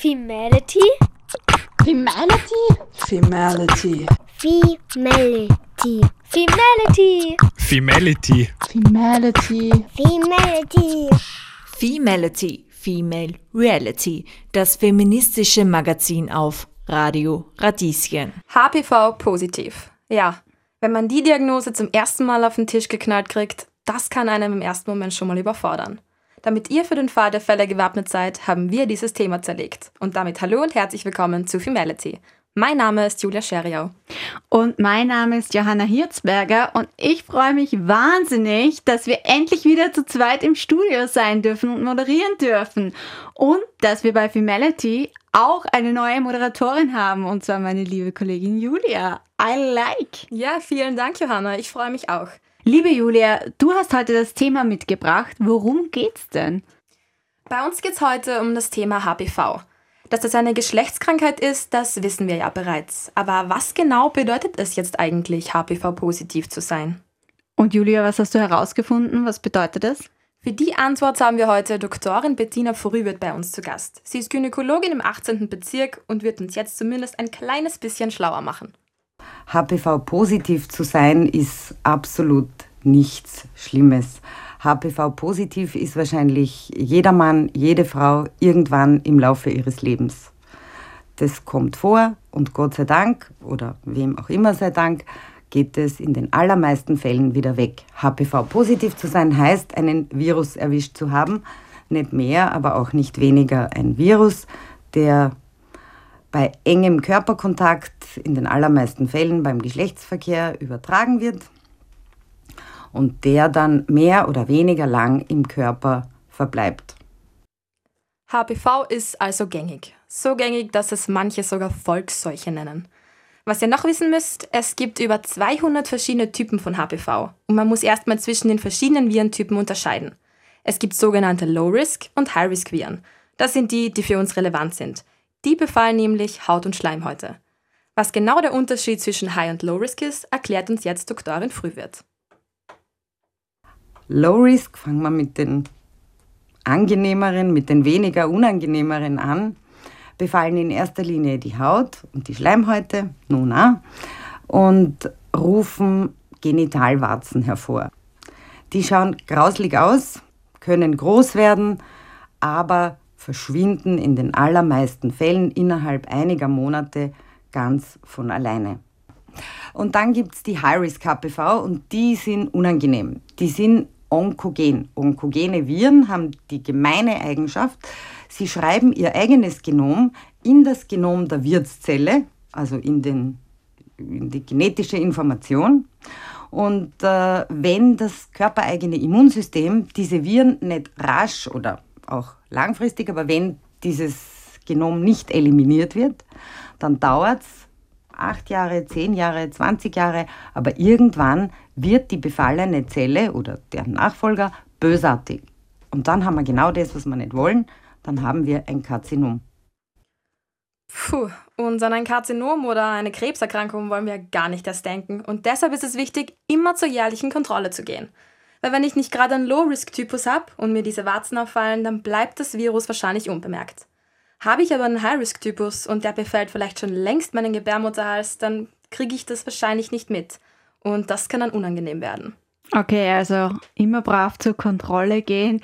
Femality? Femality? Femality. Femality. Femality. Femality. Femality. Femality. Femality, Female Reality, das feministische Magazin auf Radio Radieschen. HPV positiv. Ja, wenn man die Diagnose zum ersten Mal auf den Tisch geknallt kriegt, das kann einem im ersten Moment schon mal überfordern. Damit ihr für den Fall der Fälle gewappnet seid, haben wir dieses Thema zerlegt. Und damit hallo und herzlich willkommen zu Femality. Mein Name ist Julia Scheriau. Und mein Name ist Johanna Hirzberger und ich freue mich wahnsinnig, dass wir endlich wieder zu zweit im Studio sein dürfen und moderieren dürfen. Und dass wir bei Femality auch eine neue Moderatorin haben, und zwar meine liebe Kollegin Julia. I like. Ja, vielen Dank, Johanna. Ich freue mich auch. Liebe Julia, du hast heute das Thema mitgebracht. Worum geht's denn? Bei uns geht's heute um das Thema HPV. Dass das eine Geschlechtskrankheit ist, das wissen wir ja bereits. Aber was genau bedeutet es jetzt eigentlich, HPV-positiv zu sein? Und Julia, was hast du herausgefunden? Was bedeutet es? Für die Antwort haben wir heute Doktorin Bettina Frühwirt bei uns zu Gast. Sie ist Gynäkologin im 18. Bezirk und wird uns jetzt zumindest ein kleines bisschen schlauer machen. HPV-positiv zu sein ist absolut nichts Schlimmes. HPV-positiv ist wahrscheinlich jeder Mann, jede Frau irgendwann im Laufe ihres Lebens. Das kommt vor und Gott sei Dank oder wem auch immer sei Dank geht es in den allermeisten Fällen wieder weg. HPV-positiv zu sein heißt, einen Virus erwischt zu haben. Nicht mehr, aber auch nicht weniger ein Virus, der bei engem Körperkontakt in den allermeisten Fällen beim Geschlechtsverkehr übertragen wird und der dann mehr oder weniger lang im Körper verbleibt. HPV ist also gängig. So gängig, dass es manche sogar Volksseuche nennen. Was ihr noch wissen müsst, es gibt über 200 verschiedene Typen von HPV und man muss erstmal zwischen den verschiedenen Virentypen unterscheiden. Es gibt sogenannte Low-Risk und High-Risk-Viren. Das sind die, die für uns relevant sind. Die befallen nämlich Haut- und Schleimhäute. Was genau der Unterschied zwischen High- und Low-Risk ist, erklärt uns jetzt Doktorin Frühwirt. Low Risk fangen wir mit den angenehmeren, mit den weniger unangenehmeren an. Befallen in erster Linie die Haut und die Schleimhäute, nun auch, und rufen Genitalwarzen hervor. Die schauen grauslig aus, können groß werden, aber verschwinden in den allermeisten Fällen innerhalb einiger Monate ganz von alleine. Und dann gibt es die High-Risk-HPV und die sind unangenehm. Die sind onkogen. Onkogene Viren haben die gemeine Eigenschaft, sie schreiben ihr eigenes Genom in das Genom der Wirtszelle, also in, den, in die genetische Information. Und äh, wenn das körpereigene Immunsystem diese Viren nicht rasch oder auch langfristig, aber wenn dieses Genom nicht eliminiert wird, dann dauert es acht Jahre, zehn Jahre, 20 Jahre, aber irgendwann wird die befallene Zelle oder der Nachfolger bösartig. Und dann haben wir genau das, was wir nicht wollen, dann haben wir ein Karzinom. Puh, und an ein Karzinom oder eine Krebserkrankung wollen wir gar nicht erst denken. Und deshalb ist es wichtig, immer zur jährlichen Kontrolle zu gehen. Weil wenn ich nicht gerade einen Low-Risk-Typus habe und mir diese Warzen auffallen, dann bleibt das Virus wahrscheinlich unbemerkt. Habe ich aber einen High-Risk-Typus und der befällt vielleicht schon längst meinen Gebärmutterhals, dann kriege ich das wahrscheinlich nicht mit. Und das kann dann unangenehm werden. Okay, also immer brav zur Kontrolle gehen.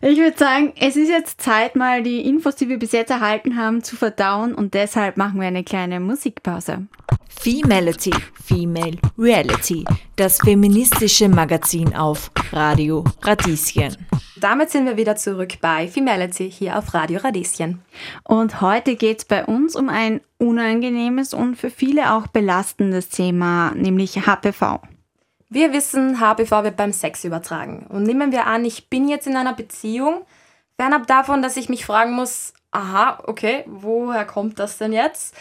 Ich würde sagen, es ist jetzt Zeit, mal die Infos, die wir bis jetzt erhalten haben, zu verdauen und deshalb machen wir eine kleine Musikpause. Femality, Female Reality, das feministische Magazin auf Radio Radieschen. Damit sind wir wieder zurück bei Femality hier auf Radio Radieschen. Und heute geht es bei uns um ein unangenehmes und für viele auch belastendes Thema, nämlich HPV. Wir wissen, HPV wird beim Sex übertragen. Und nehmen wir an, ich bin jetzt in einer Beziehung, fernab davon, dass ich mich fragen muss, aha, okay, woher kommt das denn jetzt?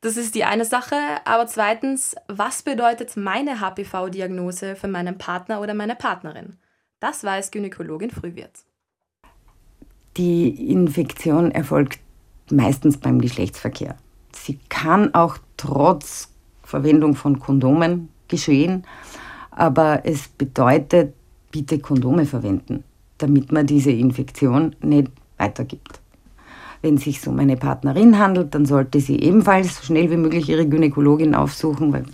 Das ist die eine Sache. Aber zweitens, was bedeutet meine HPV-Diagnose für meinen Partner oder meine Partnerin? Das weiß Gynäkologin Frühwirt. Die Infektion erfolgt meistens beim Geschlechtsverkehr. Sie kann auch trotz Verwendung von Kondomen geschehen aber es bedeutet, bitte Kondome verwenden, damit man diese Infektion nicht weitergibt. Wenn es sich um eine Partnerin handelt, dann sollte sie ebenfalls so schnell wie möglich ihre Gynäkologin aufsuchen, weil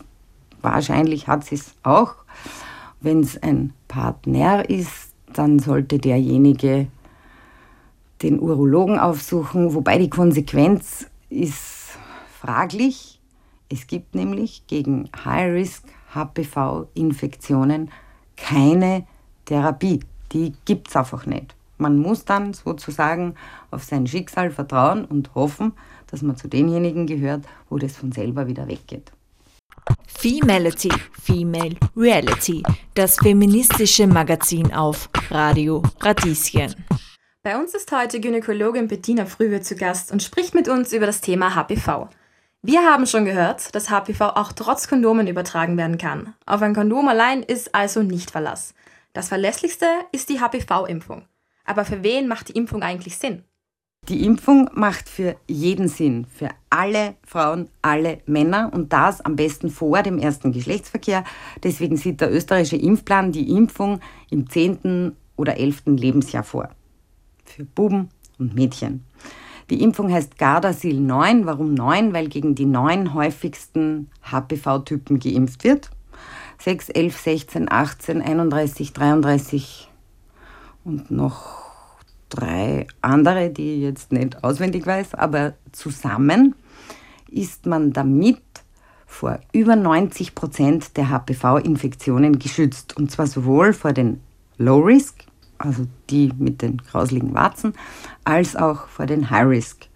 wahrscheinlich hat sie es auch. Wenn es ein Partner ist, dann sollte derjenige den Urologen aufsuchen, wobei die Konsequenz ist fraglich. Es gibt nämlich gegen High-Risk-HPV-Infektionen keine Therapie. Die gibt es einfach nicht. Man muss dann sozusagen auf sein Schicksal vertrauen und hoffen, dass man zu denjenigen gehört, wo das von selber wieder weggeht. Femality, Female Reality, das feministische Magazin auf Radio Radieschen. Bei uns ist heute Gynäkologin Bettina Frühwe zu Gast und spricht mit uns über das Thema HPV. Wir haben schon gehört, dass HPV auch trotz Kondomen übertragen werden kann. Auf ein Kondom allein ist also nicht Verlass. Das verlässlichste ist die HPV-Impfung. Aber für wen macht die Impfung eigentlich Sinn? Die Impfung macht für jeden Sinn, für alle Frauen, alle Männer und das am besten vor dem ersten Geschlechtsverkehr. Deswegen sieht der österreichische Impfplan die Impfung im 10. oder 11. Lebensjahr vor. Für Buben und Mädchen. Die Impfung heißt Gardasil 9. Warum 9? Weil gegen die neun häufigsten HPV-Typen geimpft wird. 6, 11, 16, 18, 31, 33 und noch drei andere, die ich jetzt nicht auswendig weiß, aber zusammen ist man damit vor über 90 Prozent der HPV-Infektionen geschützt. Und zwar sowohl vor den Low Risk, also die mit den grausligen Warzen, als auch vor den High Risk,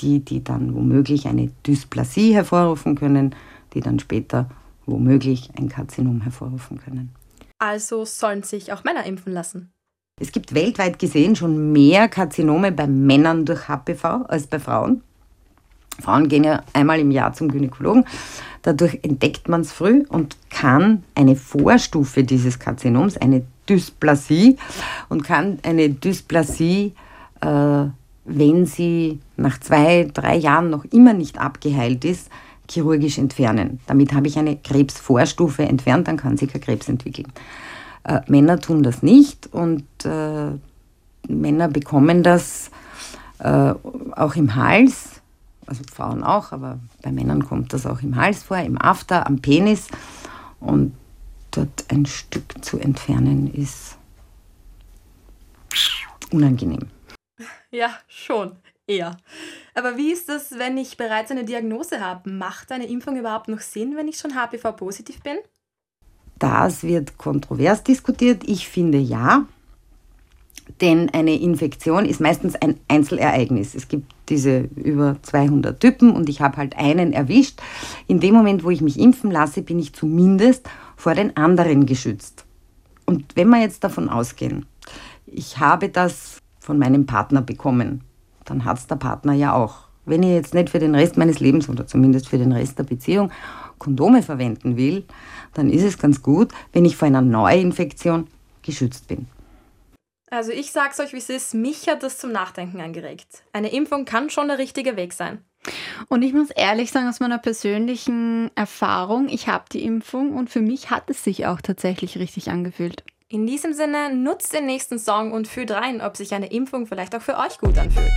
die, die dann womöglich eine Dysplasie hervorrufen können, die dann später womöglich ein Karzinom hervorrufen können. Also sollen sich auch Männer impfen lassen? Es gibt weltweit gesehen schon mehr Karzinome bei Männern durch HPV als bei Frauen. Frauen gehen ja einmal im Jahr zum Gynäkologen. Dadurch entdeckt man es früh und kann eine Vorstufe dieses Karzinoms, eine Dysplasie, und kann eine Dysplasie, äh, wenn sie nach zwei, drei Jahren noch immer nicht abgeheilt ist, chirurgisch entfernen. Damit habe ich eine Krebsvorstufe entfernt, dann kann sich ein Krebs entwickeln. Äh, Männer tun das nicht und äh, Männer bekommen das äh, auch im Hals, also Frauen auch, aber bei Männern kommt das auch im Hals vor, im After, am Penis und dort ein Stück zu entfernen ist unangenehm. Ja, schon, eher. Aber wie ist das, wenn ich bereits eine Diagnose habe? Macht eine Impfung überhaupt noch Sinn, wenn ich schon HPV-positiv bin? Das wird kontrovers diskutiert. Ich finde ja, denn eine Infektion ist meistens ein Einzelereignis. Es gibt diese über 200 Typen und ich habe halt einen erwischt. In dem Moment, wo ich mich impfen lasse, bin ich zumindest vor den anderen geschützt. Und wenn wir jetzt davon ausgehen, ich habe das von meinem Partner bekommen, dann hat es der Partner ja auch. Wenn ich jetzt nicht für den Rest meines Lebens oder zumindest für den Rest der Beziehung Kondome verwenden will, dann ist es ganz gut, wenn ich vor einer Neuinfektion geschützt bin. Also ich sag's euch, wie es ist, mich hat das zum Nachdenken angeregt. Eine Impfung kann schon der richtige Weg sein. Und ich muss ehrlich sagen, aus meiner persönlichen Erfahrung, ich habe die Impfung und für mich hat es sich auch tatsächlich richtig angefühlt. In diesem Sinne, nutzt den nächsten Song und fühlt rein, ob sich eine Impfung vielleicht auch für euch gut anfühlt.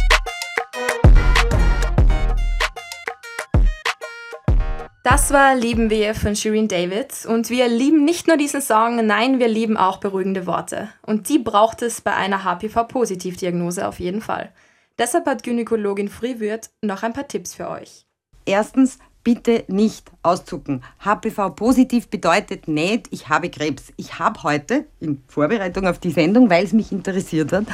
Das war Lieben wir von Shireen David und wir lieben nicht nur diesen Song, nein, wir lieben auch beruhigende Worte. Und die braucht es bei einer HPV-Positiv-Diagnose auf jeden Fall. Deshalb hat Gynäkologin Friwürt noch ein paar Tipps für euch. Erstens, bitte nicht auszucken. HPV-positiv bedeutet nicht, ich habe Krebs. Ich habe heute in Vorbereitung auf die Sendung, weil es mich interessiert hat,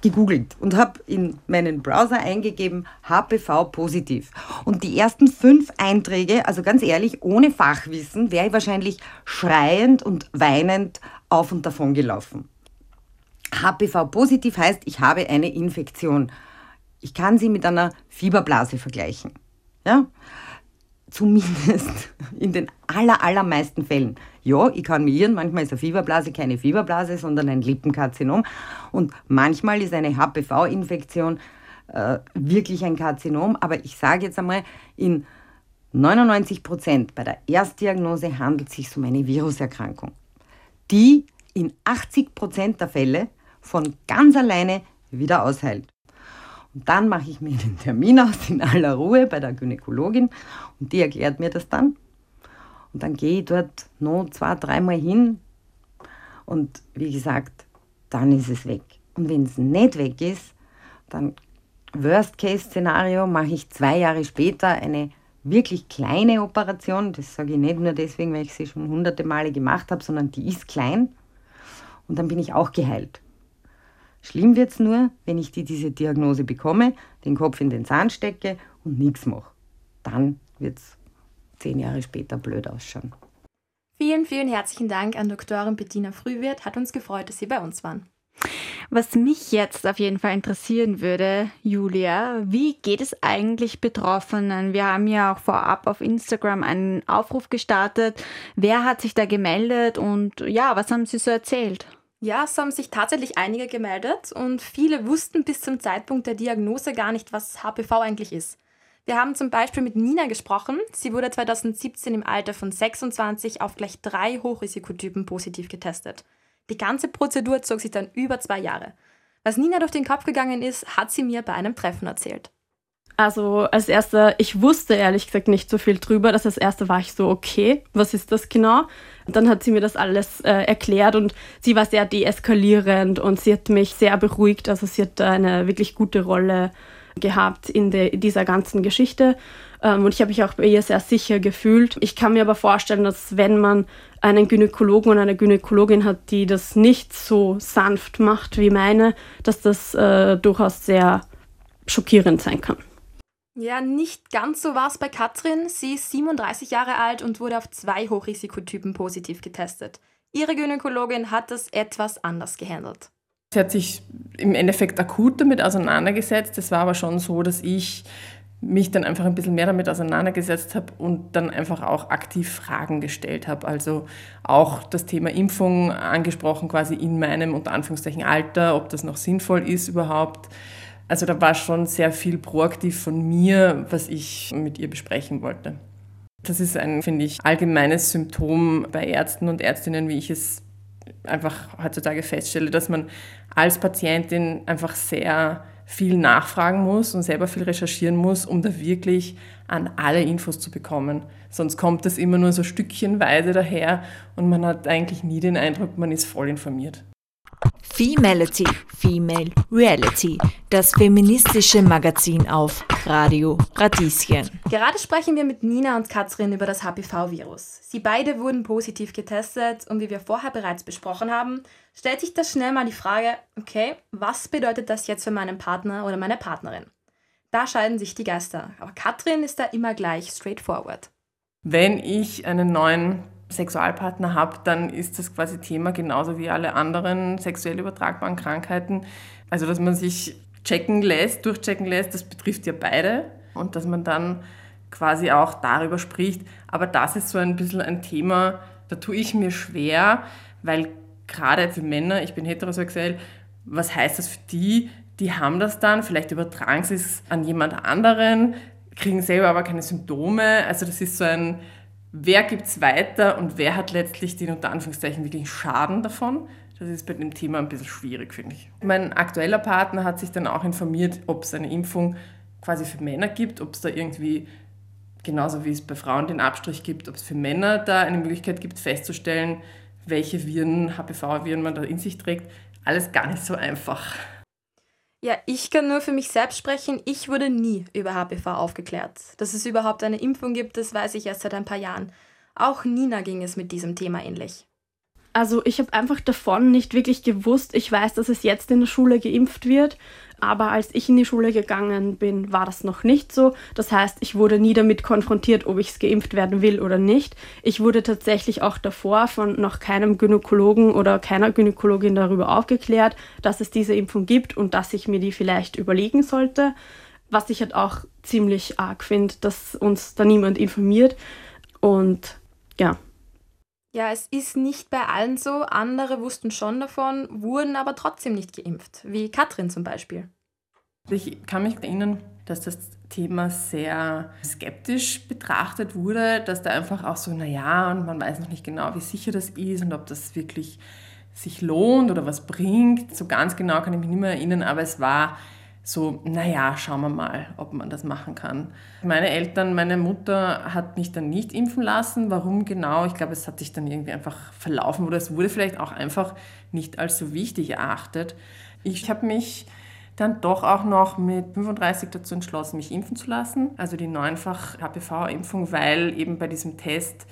gegoogelt und habe in meinen Browser eingegeben HPV-positiv. Und die ersten fünf Einträge, also ganz ehrlich, ohne Fachwissen, wäre ich wahrscheinlich schreiend und weinend auf und davon gelaufen. HPV-positiv heißt, ich habe eine Infektion. Ich kann sie mit einer Fieberblase vergleichen. Ja? Zumindest in den aller, allermeisten Fällen. Ja, ich kann mir irren, manchmal ist eine Fieberblase keine Fieberblase, sondern ein Lippenkarzinom. Und manchmal ist eine HPV-Infektion äh, wirklich ein Karzinom. Aber ich sage jetzt einmal, in 99 Prozent bei der Erstdiagnose handelt es sich um eine Viruserkrankung, die in 80 Prozent der Fälle von ganz alleine wieder ausheilt. Und dann mache ich mir den Termin aus in aller Ruhe bei der Gynäkologin und die erklärt mir das dann. Und dann gehe ich dort noch zwei, dreimal hin und wie gesagt, dann ist es weg. Und wenn es nicht weg ist, dann Worst-Case-Szenario mache ich zwei Jahre später eine wirklich kleine Operation. Das sage ich nicht nur deswegen, weil ich sie schon hunderte Male gemacht habe, sondern die ist klein. Und dann bin ich auch geheilt. Schlimm wird es nur, wenn ich die, diese Diagnose bekomme, den Kopf in den Zahn stecke und nichts mache. Dann wird es zehn Jahre später blöd ausschauen. Vielen, vielen herzlichen Dank an Doktorin Bettina Frühwirt. Hat uns gefreut, dass Sie bei uns waren. Was mich jetzt auf jeden Fall interessieren würde, Julia, wie geht es eigentlich Betroffenen? Wir haben ja auch vorab auf Instagram einen Aufruf gestartet. Wer hat sich da gemeldet und ja, was haben Sie so erzählt? Ja, es haben sich tatsächlich einige gemeldet und viele wussten bis zum Zeitpunkt der Diagnose gar nicht, was HPV eigentlich ist. Wir haben zum Beispiel mit Nina gesprochen. Sie wurde 2017 im Alter von 26 auf gleich drei Hochrisikotypen positiv getestet. Die ganze Prozedur zog sich dann über zwei Jahre. Was Nina durch den Kopf gegangen ist, hat sie mir bei einem Treffen erzählt. Also als erster, ich wusste ehrlich gesagt nicht so viel drüber. Das als erster war ich so, okay, was ist das genau? Dann hat sie mir das alles äh, erklärt und sie war sehr deeskalierend und sie hat mich sehr beruhigt. Also sie hat eine wirklich gute Rolle gehabt in, de, dieser ganzen Geschichte. Ähm, und ich habe mich auch bei ihr sehr sicher gefühlt. Ich kann mir aber vorstellen, dass wenn man einen Gynäkologen und eine Gynäkologin hat, die das nicht so sanft macht wie meine, dass das äh, durchaus sehr schockierend sein kann. Ja, nicht ganz so war es bei Katrin. Sie ist 37 Jahre alt und wurde auf zwei Hochrisikotypen positiv getestet. Ihre Gynäkologin hat das etwas anders gehandelt. Sie hat sich im Endeffekt akut damit auseinandergesetzt. Es war aber schon so, dass ich mich dann einfach ein bisschen mehr damit auseinandergesetzt habe und dann einfach auch aktiv Fragen gestellt habe. Also auch das Thema Impfung angesprochen, quasi in meinem unter Anführungszeichen Alter, ob das noch sinnvoll ist überhaupt. Also da war schon sehr viel proaktiv von mir, was ich mit ihr besprechen wollte. Das ist ein, finde ich, allgemeines Symptom bei Ärzten und Ärztinnen, wie ich es einfach heutzutage feststelle, dass man als Patientin einfach sehr viel nachfragen muss und selber viel recherchieren muss, um da wirklich an alle Infos zu bekommen. Sonst kommt das immer nur so stückchenweise daher und man hat eigentlich nie den Eindruck, man ist voll informiert. Femality, Female Reality, das feministische Magazin auf Radio Radieschen. Gerade sprechen wir mit Nina und Katrin über das HPV-Virus. Sie beide wurden positiv getestet und wie wir vorher bereits besprochen haben, stellt sich da schnell mal die Frage, okay, was bedeutet das jetzt für meinen Partner oder meine Partnerin? Da scheiden sich die Geister, aber Katrin ist da immer gleich straightforward. Wenn ich einen neuen Sexualpartner habe, dann ist das quasi Thema genauso wie alle anderen sexuell übertragbaren Krankheiten. Also, dass man sich checken lässt, durchchecken lässt, das betrifft ja beide. Und dass man dann quasi auch darüber spricht. Aber das ist so ein bisschen ein Thema, da tue ich mir schwer, weil gerade für Männer, ich bin heterosexuell, was heißt das für die? Die haben das dann, vielleicht übertragen sie es an jemand anderen, kriegen selber aber keine Symptome. Also das ist so ein, wer gibt es weiter und wer hat letztlich den unter Anführungszeichen wirklich Schaden davon. Das ist bei dem Thema ein bisschen schwierig, finde ich. Mein aktueller Partner hat sich dann auch informiert, ob es eine Impfung quasi für Männer gibt, ob es da irgendwie, genauso wie es bei Frauen den Abstrich gibt, ob es für Männer da eine Möglichkeit gibt, festzustellen, welche Viren, HPV-Viren man da in sich trägt. Alles gar nicht so einfach. Ja, ich kann nur für mich selbst sprechen. Ich wurde nie über HPV aufgeklärt. Dass es überhaupt eine Impfung gibt, das weiß ich erst seit ein paar Jahren. Auch Nina ging es mit diesem Thema ähnlich. Also ich habe einfach davon nicht wirklich gewusst. Ich weiß, dass es jetzt in der Schule geimpft wird, aber als ich in die Schule gegangen bin, war das noch nicht so. Das heißt, ich wurde nie damit konfrontiert, ob ich geimpft werden will oder nicht. Ich wurde tatsächlich auch davor von noch keinem Gynäkologen oder keiner Gynäkologin darüber aufgeklärt, dass es diese Impfung gibt und dass ich mir die vielleicht überlegen sollte. Was ich halt auch ziemlich arg finde, dass uns da niemand informiert. Und ja. Ja, es ist nicht bei allen so. Andere wussten schon davon, wurden aber trotzdem nicht geimpft, wie Katrin zum Beispiel. Ich kann mich erinnern, dass das Thema sehr skeptisch betrachtet wurde, dass da einfach auch so, naja, und man weiß noch nicht genau, wie sicher das ist und ob das wirklich sich lohnt oder was bringt. So ganz genau kann ich mich nicht mehr erinnern, aber es war so, naja, schauen wir mal, ob man das machen kann. Meine Eltern, meine Mutter hat mich dann nicht impfen lassen. Warum genau? Ich glaube, es hat sich dann irgendwie einfach verlaufen oder es wurde vielleicht auch einfach nicht als so wichtig erachtet. Ich habe mich dann doch auch noch mit 35 dazu entschlossen, mich impfen zu lassen, also die neunfach HPV-Impfung, weil eben bei diesem Test,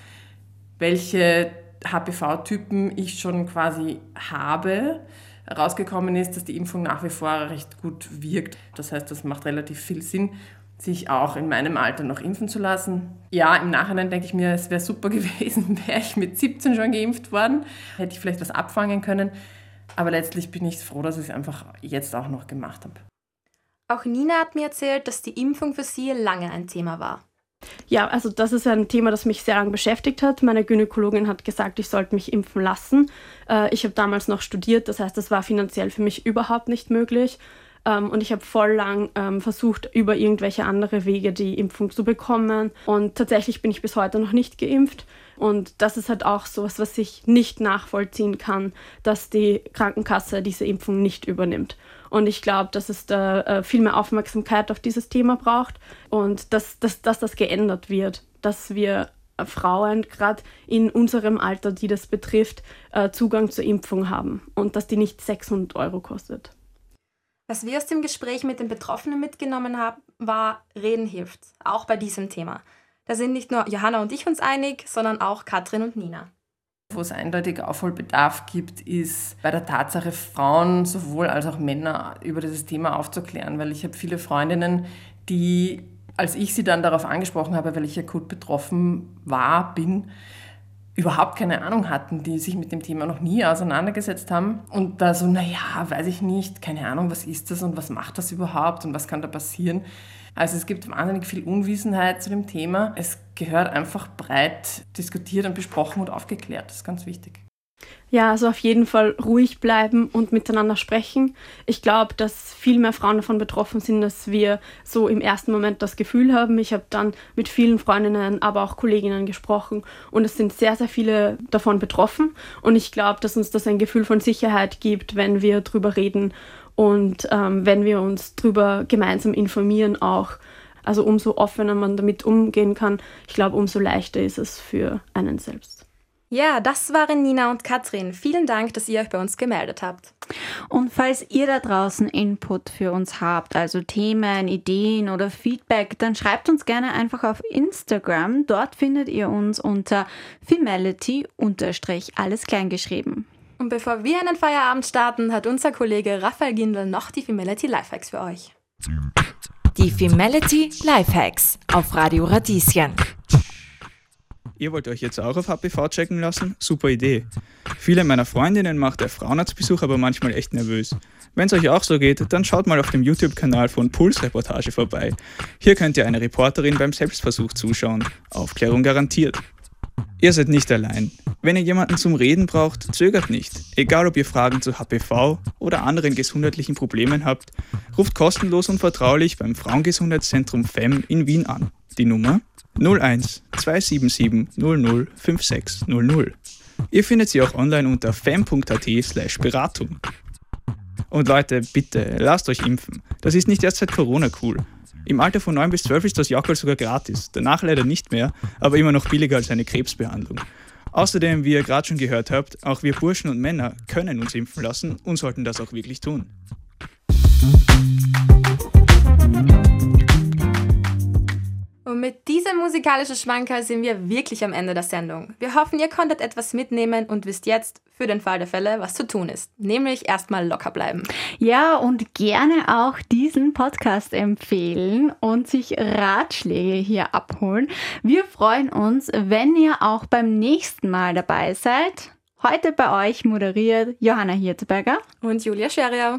welche HPV-Typen ich schon quasi habe, rausgekommen ist, dass die Impfung nach wie vor recht gut wirkt. Das heißt, das macht relativ viel Sinn, sich auch in meinem Alter noch impfen zu lassen. Ja, im Nachhinein denke ich mir, es wäre super gewesen, wäre ich mit 17 schon geimpft worden, hätte ich vielleicht was abfangen können. Aber letztlich bin ich froh, dass ich es einfach jetzt auch noch gemacht habe. Auch Nina hat mir erzählt, dass die Impfung für sie lange ein Thema war. Ja, also das ist ein Thema, das mich sehr lange beschäftigt hat. Meine Gynäkologin hat gesagt, ich sollte mich impfen lassen. Äh, ich habe damals noch studiert, das heißt, das war finanziell für mich überhaupt nicht möglich. Ähm, und ich habe voll lang ähm, versucht, über irgendwelche andere Wege die Impfung zu bekommen. Und tatsächlich bin ich bis heute noch nicht geimpft. Und das ist halt auch sowas, was ich nicht nachvollziehen kann, dass die Krankenkasse diese Impfung nicht übernimmt. Und ich glaube, dass es da äh, viel mehr Aufmerksamkeit auf dieses Thema braucht und dass, dass, dass das geändert wird, dass wir Frauen, gerade in unserem Alter, die das betrifft, äh, Zugang zur Impfung haben und dass die nicht 600 Euro kostet. Was wir aus dem Gespräch mit den Betroffenen mitgenommen haben, war, Reden hilft, auch bei diesem Thema. Da sind nicht nur Johanna und ich uns einig, sondern auch Katrin und Nina. Wo es eindeutig Aufholbedarf gibt, ist bei der Tatsache, Frauen sowohl als auch Männer über dieses Thema aufzuklären, weil ich habe viele Freundinnen, die, als ich sie dann darauf angesprochen habe, weil ich akut betroffen war, bin, überhaupt keine Ahnung hatten, die sich mit dem Thema noch nie auseinandergesetzt haben und da so, naja, weiß ich nicht, keine Ahnung, was ist das und was macht das überhaupt und was kann da passieren. Also es gibt wahnsinnig viel Unwissenheit zu dem Thema. Es gehört einfach breit diskutiert und besprochen und aufgeklärt. Das ist ganz wichtig. Ja, also auf jeden Fall ruhig bleiben und miteinander sprechen. Ich glaube, dass viel mehr Frauen davon betroffen sind, dass wir so im ersten Moment das Gefühl haben. Ich habe dann mit vielen Freundinnen, aber auch Kolleginnen gesprochen und es sind sehr, sehr viele davon betroffen. Und ich glaube, dass uns das ein Gefühl von Sicherheit gibt, wenn wir drüber reden und ähm, wenn wir uns darüber gemeinsam informieren auch. Also umso offener man damit umgehen kann, ich glaube, umso leichter ist es für einen selbst. Ja, das waren Nina und Katrin. Vielen Dank, dass ihr euch bei uns gemeldet habt. Und falls ihr da draußen Input für uns habt, also Themen, Ideen oder Feedback, dann schreibt uns gerne einfach auf Instagram. Dort findet ihr uns unter Femality alles kleingeschrieben. Und bevor wir einen Feierabend starten, hat unser Kollege Raphael Gindel noch die Femality Lifehacks für euch. Die Femality Lifehacks auf Radio Radieschen. Ihr wollt euch jetzt auch auf HPV checken lassen? Super Idee. Viele meiner Freundinnen macht der Frauenarztbesuch aber manchmal echt nervös. Wenn es euch auch so geht, dann schaut mal auf dem YouTube-Kanal von Puls Reportage vorbei. Hier könnt ihr eine Reporterin beim Selbstversuch zuschauen. Aufklärung garantiert. Ihr seid nicht allein. Wenn ihr jemanden zum Reden braucht, zögert nicht. Egal ob ihr Fragen zu HPV oder anderen gesundheitlichen Problemen habt, ruft kostenlos und vertraulich beim Frauengesundheitszentrum FEM in Wien an. Die Nummer 01 277 00 5600. Ihr findet sie auch online unter fem.at slash Beratung. Und Leute, bitte, lasst euch impfen. Das ist nicht erst seit Corona cool. Im Alter von 9 bis 12 ist das Jockel sogar gratis, danach leider nicht mehr, aber immer noch billiger als eine Krebsbehandlung. Außerdem, wie ihr gerade schon gehört habt, auch wir Burschen und Männer können uns impfen lassen und sollten das auch wirklich tun. Mit diesem musikalischen Schwanker sind wir wirklich am Ende der Sendung. Wir hoffen, ihr konntet etwas mitnehmen und wisst jetzt, für den Fall der Fälle, was zu tun ist. Nämlich erstmal locker bleiben. Ja, und gerne auch diesen Podcast empfehlen und sich Ratschläge hier abholen. Wir freuen uns, wenn ihr auch beim nächsten Mal dabei seid. Heute bei euch moderiert Johanna Hirzberger und Julia Scheriau.